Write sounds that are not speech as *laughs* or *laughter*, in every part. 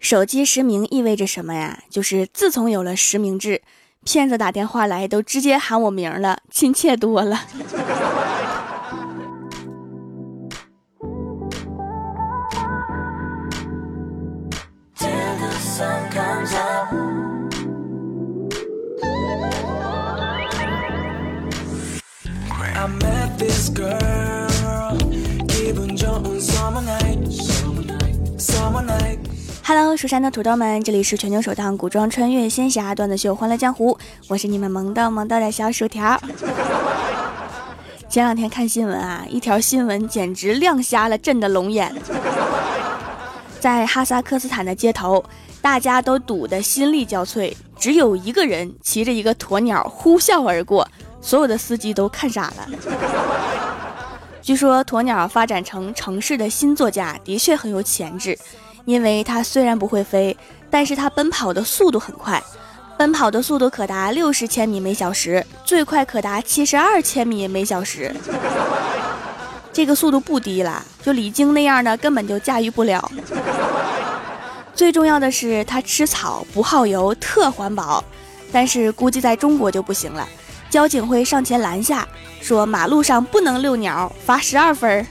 手机实名意味着什么呀？就是自从有了实名制，骗子打电话来都直接喊我名了，亲切多了。Hello，蜀山的土豆们，这里是全球首档古装穿越仙侠段子秀《欢乐江湖》，我是你们萌逗萌逗的小薯条。*laughs* 前两天看新闻啊，一条新闻简直亮瞎了朕的龙眼。在哈萨克斯坦的街头，大家都堵得心力交瘁，只有一个人骑着一个鸵鸟呼啸而过，所有的司机都看傻了。*laughs* 据说鸵鸟发展成城市的新作家，的确很有潜质。因为它虽然不会飞，但是它奔跑的速度很快，奔跑的速度可达六十千米每小时，最快可达七十二千米每小时。*laughs* 这个速度不低了，就李菁那样的根本就驾驭不了。*laughs* 最重要的是它吃草不耗油，特环保。但是估计在中国就不行了，交警会上前拦下，说马路上不能遛鸟，罚十二分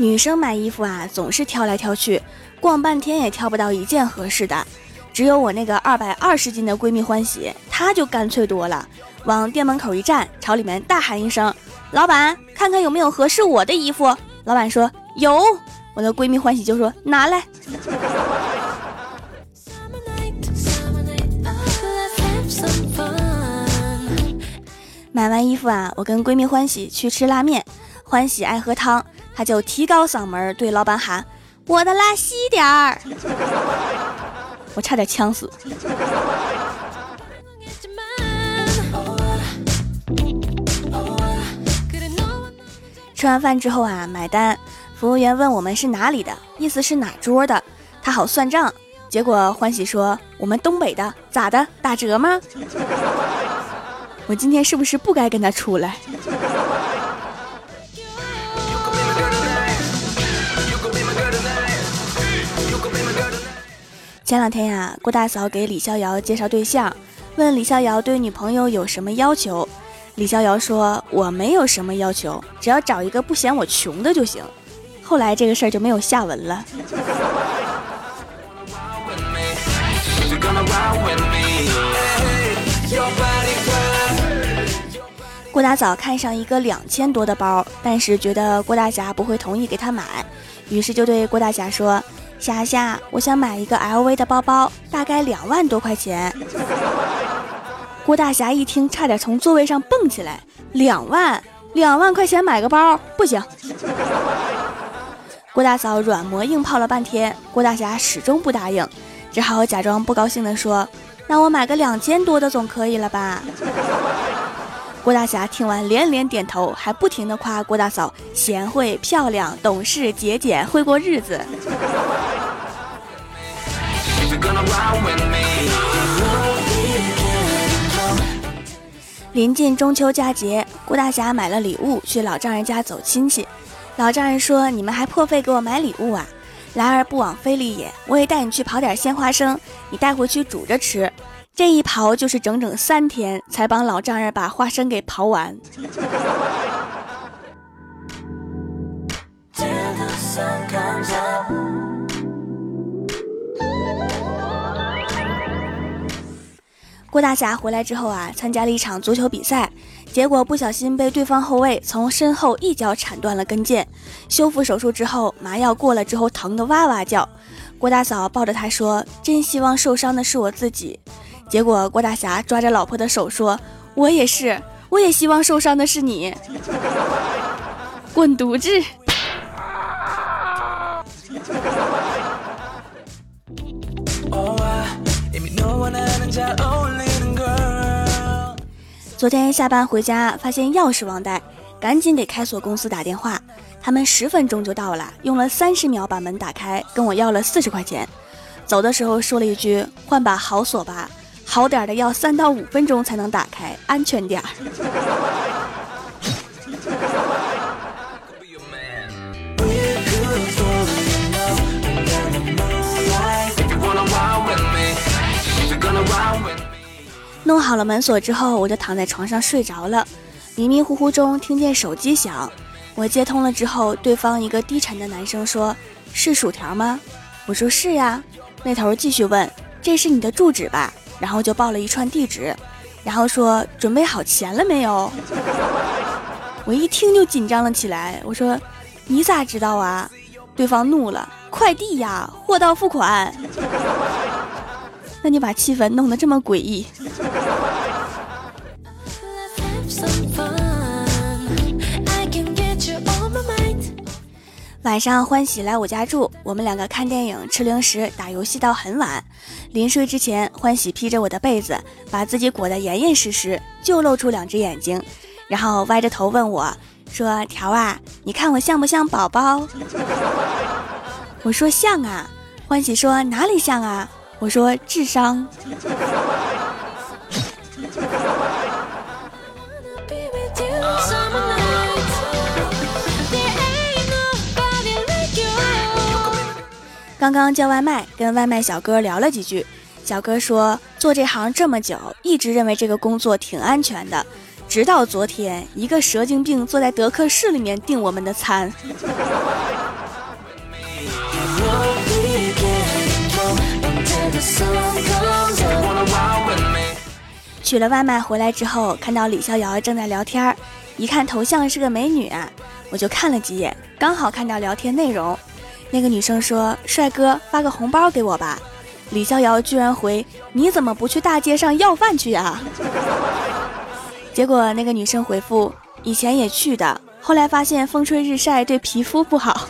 女生买衣服啊，总是挑来挑去，逛半天也挑不到一件合适的。只有我那个二百二十斤的闺蜜欢喜，她就干脆多了，往店门口一站，朝里面大喊一声：“老板，看看有没有合适我的衣服。”老板说：“有。”我的闺蜜欢喜就说：“拿来。”买完衣服啊，我跟闺蜜欢喜去吃拉面，欢喜爱喝汤。他就提高嗓门对老板喊：“我的拉稀点儿！”我差点呛死。吃完饭之后啊，买单，服务员问我们是哪里的，意思是哪桌的，他好算账。结果欢喜说：“我们东北的，咋的？打折吗？”我今天是不是不该跟他出来？前两天呀，郭大嫂给李逍遥介绍对象，问李逍遥对女朋友有什么要求。李逍遥说：“我没有什么要求，只要找一个不嫌我穷的就行。”后来这个事儿就没有下文了。郭大嫂看上一个两千多的包，但是觉得郭大侠不会同意给她买，于是就对郭大侠说。霞霞，我想买一个 LV 的包包，大概两万多块钱。*laughs* 郭大侠一听，差点从座位上蹦起来。两万，两万块钱买个包，不行。郭大嫂软磨硬泡了半天，郭大侠始终不答应，只好假装不高兴地说：“那我买个两千多的总可以了吧？”郭大侠听完连连点头，还不停地夸郭大嫂贤惠、漂亮、懂事、节俭，会过日子。临近中秋佳节，郭大侠买了礼物去老丈人家走亲戚。老丈人说：“你们还破费给我买礼物啊？来而不往非礼也。我也带你去刨点鲜花生，你带回去煮着吃。这一刨就是整整三天，才帮老丈人把花生给刨完。”郭大侠回来之后啊，参加了一场足球比赛，结果不小心被对方后卫从身后一脚铲断了跟腱。修复手术之后，麻药过了之后，疼得哇哇叫。郭大嫂抱着他说：“真希望受伤的是我自己。”结果郭大侠抓着老婆的手说：“我也是，我也希望受伤的是你。”滚犊子！昨天下班回家，发现钥匙忘带，赶紧给开锁公司打电话。他们十分钟就到了，用了三十秒把门打开，跟我要了四十块钱。走的时候说了一句：“换把好锁吧，好点的要三到五分钟才能打开，安全点儿。”弄好了门锁之后，我就躺在床上睡着了。迷迷糊糊中听见手机响，我接通了之后，对方一个低沉的男生说：“是薯条吗？”我说：“是呀。”那头继续问：“这是你的住址吧？”然后就报了一串地址，然后说：“准备好钱了没有？” *laughs* 我一听就紧张了起来，我说：“你咋知道啊？”对方怒了：“快递呀，货到付款。” *laughs* 那你把气氛弄得这么诡异。晚上欢喜来我家住，我们两个看电影、吃零食、打游戏到很晚。临睡之前，欢喜披着我的被子，把自己裹得严严实实，就露出两只眼睛，然后歪着头问我说：“条啊，你看我像不像宝宝？”我说像啊。欢喜说哪里像啊？我说智商。刚刚叫外卖，跟外卖小哥聊了几句，小哥说做这行这么久，一直认为这个工作挺安全的，直到昨天，一个蛇精病坐在德克士里面订我们的餐。取了外卖回来之后，看到李逍遥正在聊天，一看头像是个美女啊，我就看了几眼，刚好看到聊天内容。那个女生说：“帅哥，发个红包给我吧。”李逍遥居然回：“你怎么不去大街上要饭去呀？”结果那个女生回复：“以前也去的，后来发现风吹日晒对皮肤不好。”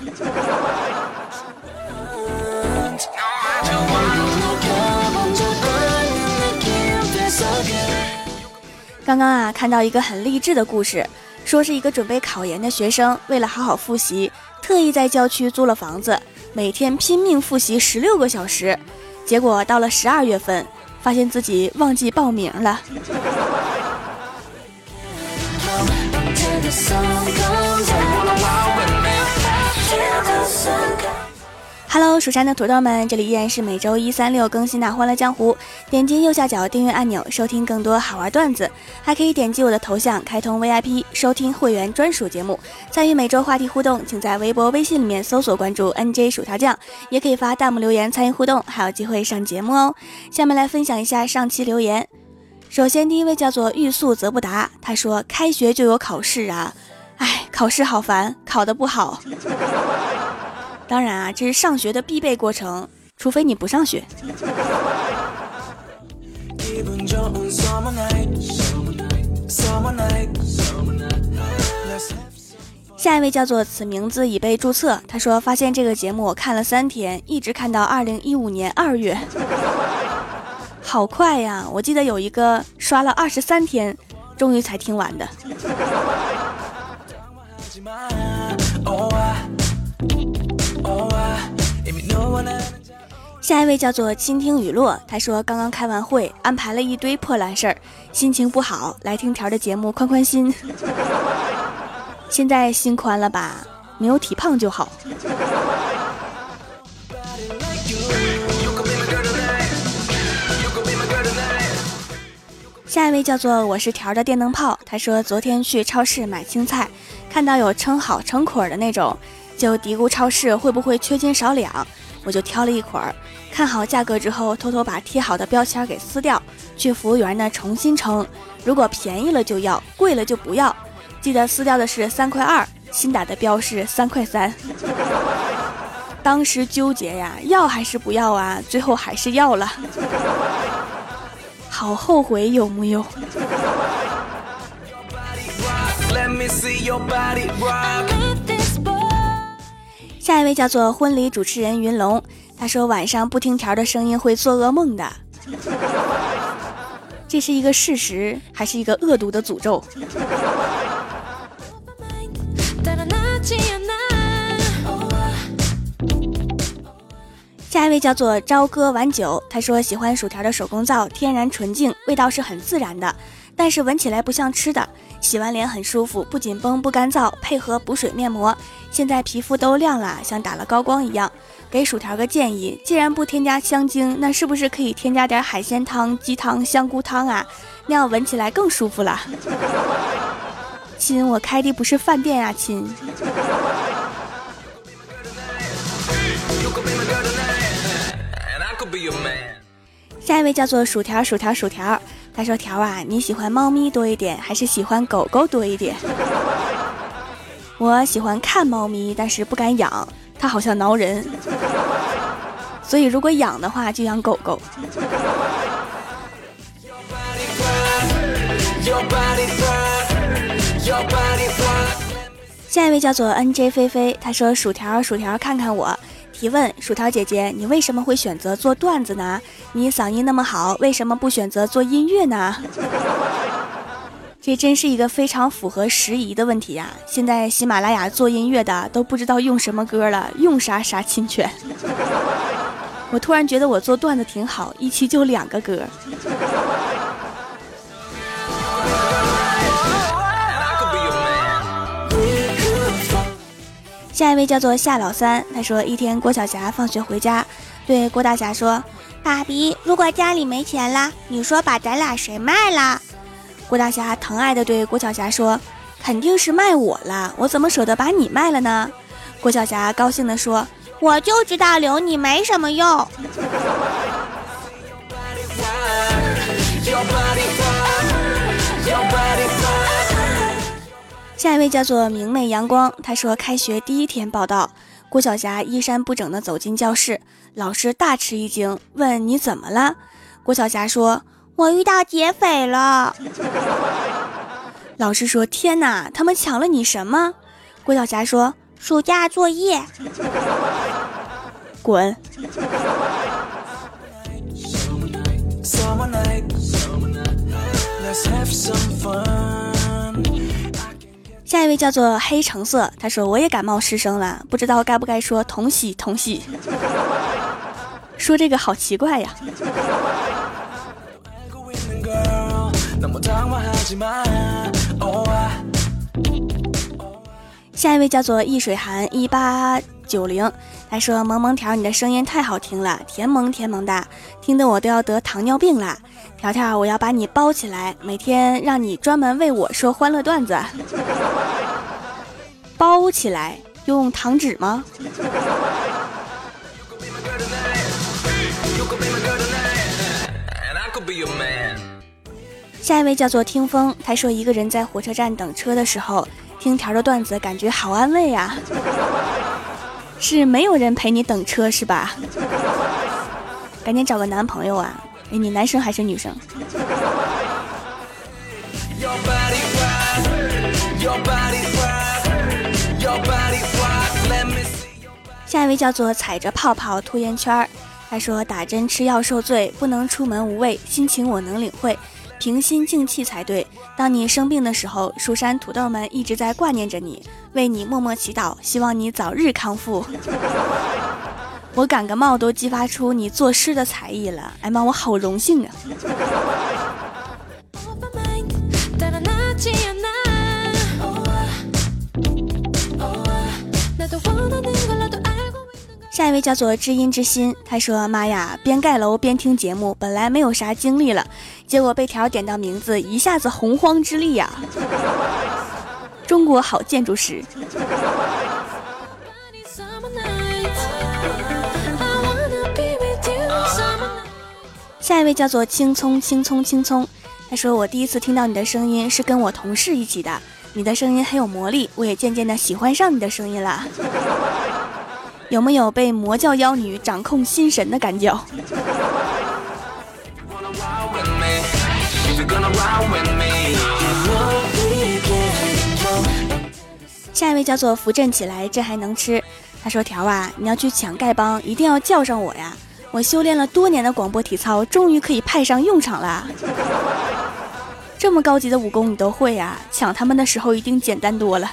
刚刚啊，看到一个很励志的故事，说是一个准备考研的学生，为了好好复习。特意在郊区租了房子，每天拼命复习十六个小时，结果到了十二月份，发现自己忘记报名了。Hello，蜀山的土豆们，这里依然是每周一、三、六更新的《欢乐江湖》。点击右下角订阅按钮，收听更多好玩段子，还可以点击我的头像开通 VIP，收听会员专属节目，参与每周话题互动。请在微博、微信里面搜索关注 NJ 薯条酱，也可以发弹幕留言参与互动，还有机会上节目哦。下面来分享一下上期留言。首先，第一位叫做欲速则不达，他说：“开学就有考试啊，哎，考试好烦，考得不好。”当然啊，这是上学的必备过程，除非你不上学。下一位叫做此名字已被注册，他说发现这个节目我看了三天，一直看到二零一五年二月，*laughs* 好快呀！我记得有一个刷了二十三天，终于才听完的。下一位叫做倾听雨落，他说刚刚开完会，安排了一堆破烂事儿，心情不好，来听条的节目宽宽心。*laughs* 现在心宽了吧？没有体胖就好。下一位叫做我是条的电灯泡，他说昨天去超市买青菜，看到有称好成捆的那种。就嘀咕超市会不会缺斤少两，我就挑了一捆儿，看好价格之后，偷偷把贴好的标签给撕掉，去服务员那重新称，如果便宜了就要，贵了就不要。记得撕掉的是三块二，新打的标是三块三。*laughs* 当时纠结呀，要还是不要啊？最后还是要了，好后悔有木有？下一位叫做婚礼主持人云龙，他说晚上不听条的声音会做噩梦的，*laughs* 这是一个事实还是一个恶毒的诅咒？下一位叫做朝歌晚酒，他说喜欢薯条的手工皂，天然纯净，味道是很自然的，但是闻起来不像吃的。洗完脸很舒服，不紧绷不干燥，配合补水面膜，现在皮肤都亮了，像打了高光一样。给薯条个建议，既然不添加香精，那是不是可以添加点海鲜汤、鸡汤、香菇汤啊？那样闻起来更舒服了。亲，我开的不是饭店啊，亲。下一位叫做薯条，薯条，薯条。他说：“条啊，你喜欢猫咪多一点，还是喜欢狗狗多一点？” *laughs* 我喜欢看猫咪，但是不敢养，它好像挠人。*laughs* 所以如果养的话，就养狗狗。*laughs* 下一位叫做 N J 菲菲，他说：“薯条，薯条，看看我。”提问：薯条姐姐，你为什么会选择做段子呢？你嗓音那么好，为什么不选择做音乐呢？这真是一个非常符合时宜的问题呀！现在喜马拉雅做音乐的都不知道用什么歌了，用啥啥侵权。我突然觉得我做段子挺好，一期就两个歌。下一位叫做夏老三，他说一天郭晓霞放学回家，对郭大侠说：“爸比，如果家里没钱了，你说把咱俩谁卖了？”郭大侠疼爱的对郭晓霞说：“肯定是卖我了，我怎么舍得把你卖了呢？”郭晓霞高兴的说：“我就知道留你没什么用。” *laughs* 下一位叫做明媚阳光，他说开学第一天报道，郭晓霞衣衫不整的走进教室，老师大吃一惊，问你怎么了？郭晓霞说：“我遇到劫匪了。”老师说：“天哪，他们抢了你什么？”郭晓霞说：“暑假作业。”滚。下一位叫做黑橙色，他说我也感冒失声了，不知道该不该说同喜同喜。*laughs* 说这个好奇怪呀。下一位叫做易水寒一八九零，他说萌萌条，你的声音太好听了，甜萌甜萌的，听得我都要得糖尿病了。条条，我要把你包起来，每天让你专门为我说欢乐段子。*laughs* 包起来用糖纸吗？下一位叫做听风，他说一个人在火车站等车的时候，听条的段子，感觉好安慰呀。*laughs* 是没有人陪你等车是吧？赶紧找个男朋友啊！哎，你男生还是女生？下一位叫做踩着泡泡吐烟圈儿，他说打针吃药受罪，不能出门无畏，心情我能领会，平心静气才对。当你生病的时候，蜀山土豆们一直在挂念着你，为你默默祈祷，希望你早日康复。我感个冒都激发出你作诗的才艺了，哎妈，我好荣幸啊！下一位叫做知音之心，他说：“妈呀，边盖楼边听节目，本来没有啥精力了，结果被条点到名字，一下子洪荒之力呀！中国好建筑师。”下一位叫做青葱青葱青葱，他说我第一次听到你的声音是跟我同事一起的，你的声音很有魔力，我也渐渐的喜欢上你的声音了。有没有被魔教妖女掌控心神的感觉？下一位叫做扶正起来，这还能吃？他说条啊，你要去抢丐帮，一定要叫上我呀。我修炼了多年的广播体操，终于可以派上用场了。这么高级的武功你都会呀？抢他们的时候一定简单多了。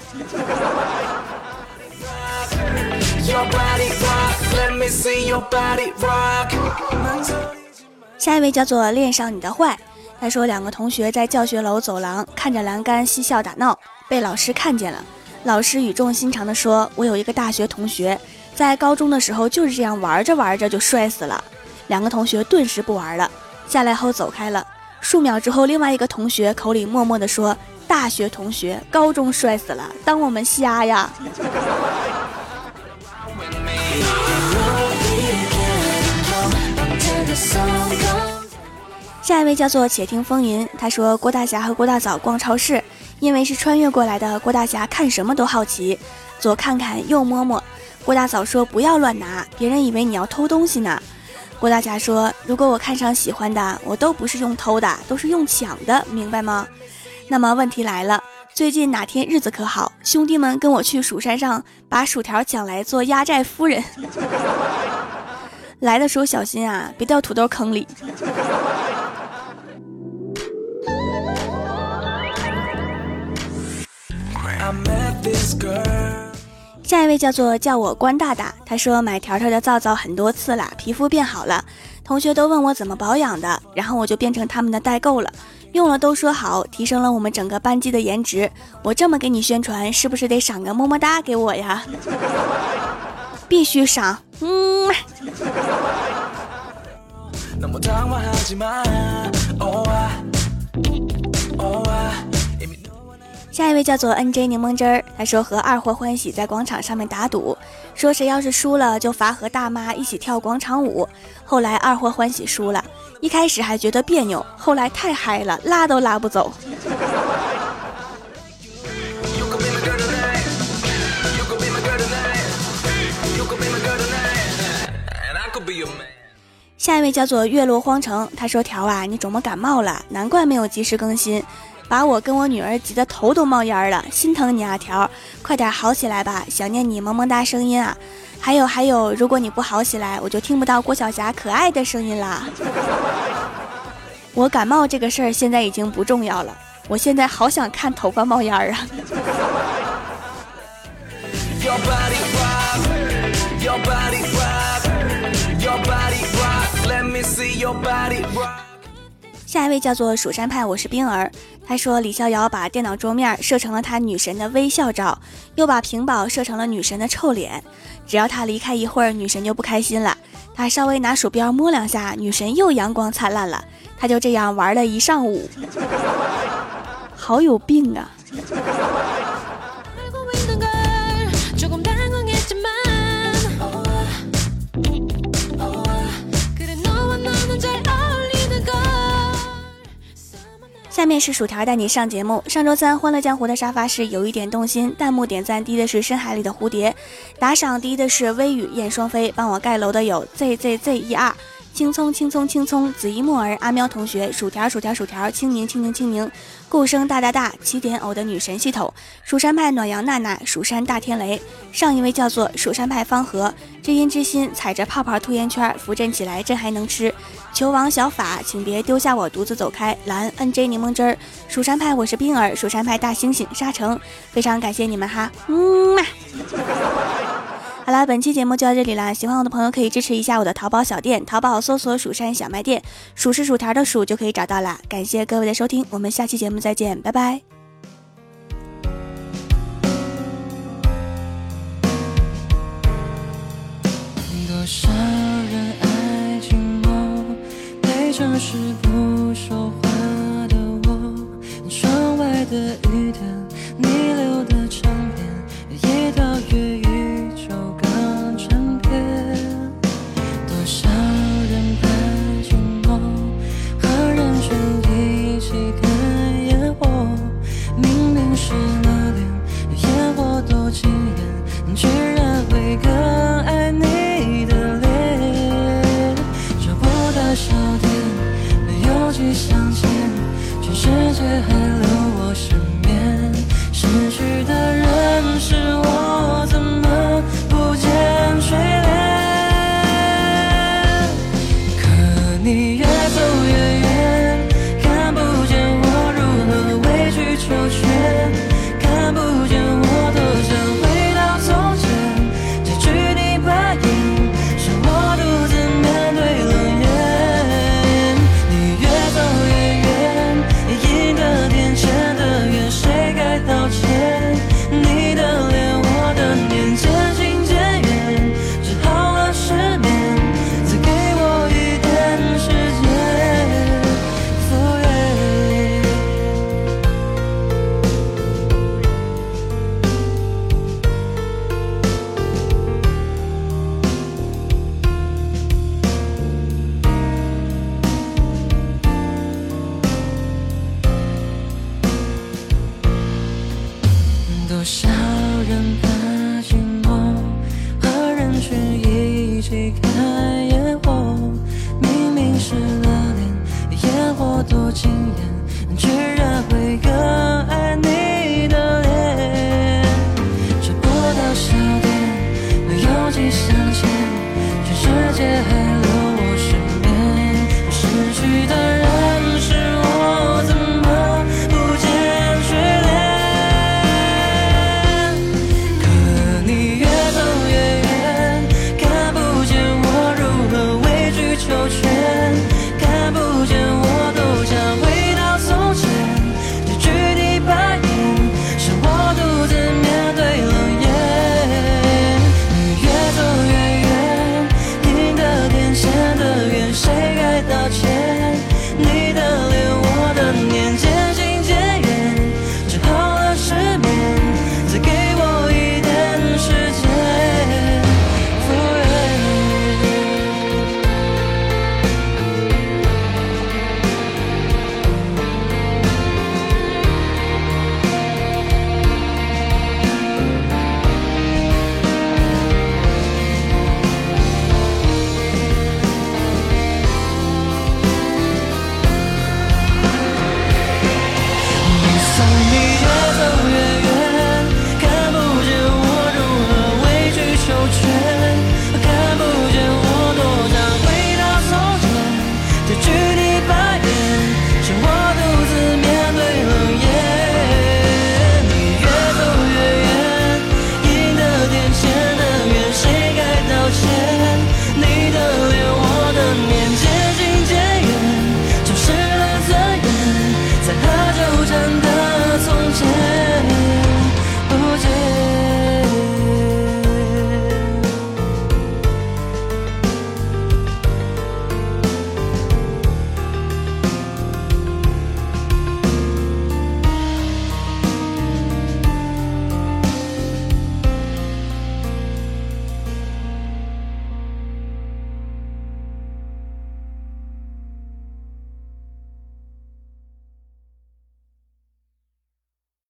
下一位叫做恋上你的坏，他他说两个同学在教学楼走廊看着栏杆嬉笑打闹，被老师看见了。老师语重心长地说：“我有一个大学同学，在高中的时候就是这样玩着玩着就摔死了。”两个同学顿时不玩了，下来后走开了。数秒之后，另外一个同学口里默默地说：“大学同学，高中摔死了，当我们瞎呀？”下一位叫做且听风云，他说郭大侠和郭大嫂逛超市，因为是穿越过来的，郭大侠看什么都好奇，左看看右摸摸。郭大嫂说：“不要乱拿，别人以为你要偷东西呢。”郭大侠说：“如果我看上喜欢的，我都不是用偷的，都是用抢的，明白吗？”那么问题来了，最近哪天日子可好？兄弟们跟我去蜀山上把薯条抢来做压寨夫人。*laughs* 来的时候小心啊，别掉土豆坑里。下一位叫做叫我关大大，他说买条条的皂皂很多次了，皮肤变好了，同学都问我怎么保养的，然后我就变成他们的代购了，用了都说好，提升了我们整个班级的颜值。我这么给你宣传，是不是得赏个么么哒给我呀？*laughs* 必须赏，嗯。下一位叫做 N J 柠檬汁儿，他说和二货欢喜在广场上面打赌，说谁要是输了就罚和大妈一起跳广场舞。后来二货欢喜输了，一开始还觉得别扭，后来太嗨了，拉都拉不走。下一位叫做月落荒城，他说条啊，你肿么感冒了？难怪没有及时更新。把我跟我女儿急得头都冒烟了，心疼你啊条，快点好起来吧，想念你萌萌哒声音啊！还有还有，如果你不好起来，我就听不到郭晓霞可爱的声音啦。我感冒这个事儿现在已经不重要了，我现在好想看头发冒烟儿啊！下一位叫做蜀山派，我是冰儿。他说李逍遥把电脑桌面设成了他女神的微笑照，又把屏保设成了女神的臭脸。只要他离开一会儿，女神就不开心了。他稍微拿鼠标摸两下，女神又阳光灿烂了。他就这样玩了一上午，*laughs* 好有病啊！下面是薯条带你上节目。上周三《欢乐江湖》的沙发是有一点动心，弹幕点赞低的是深海里的蝴蝶，打赏低的是微雨燕双飞，帮我盖楼的有 zzzer。青葱青葱青葱，紫衣木儿，阿喵同学，薯条薯条薯条，清明清明清明，顾生大大大，起点偶的女神系统，蜀山派暖阳娜娜，蜀山大天雷，上一位叫做蜀山派方和，知音之心，踩着泡泡吐烟圈，扶正起来朕还能吃，球王小法，请别丢下我独自走开，蓝 nj 柠檬汁儿，蜀山派我是冰儿，蜀山派大猩猩沙城，非常感谢你们哈，嗯嘛。好了，本期节目就到这里了。喜欢我的朋友可以支持一下我的淘宝小店，淘宝搜索“蜀山小卖店”，数是薯条的数就可以找到啦。感谢各位的收听，我们下期节目再见，拜拜。是不说话的我，窗外的雨去相见全世界还留我身边失去的人是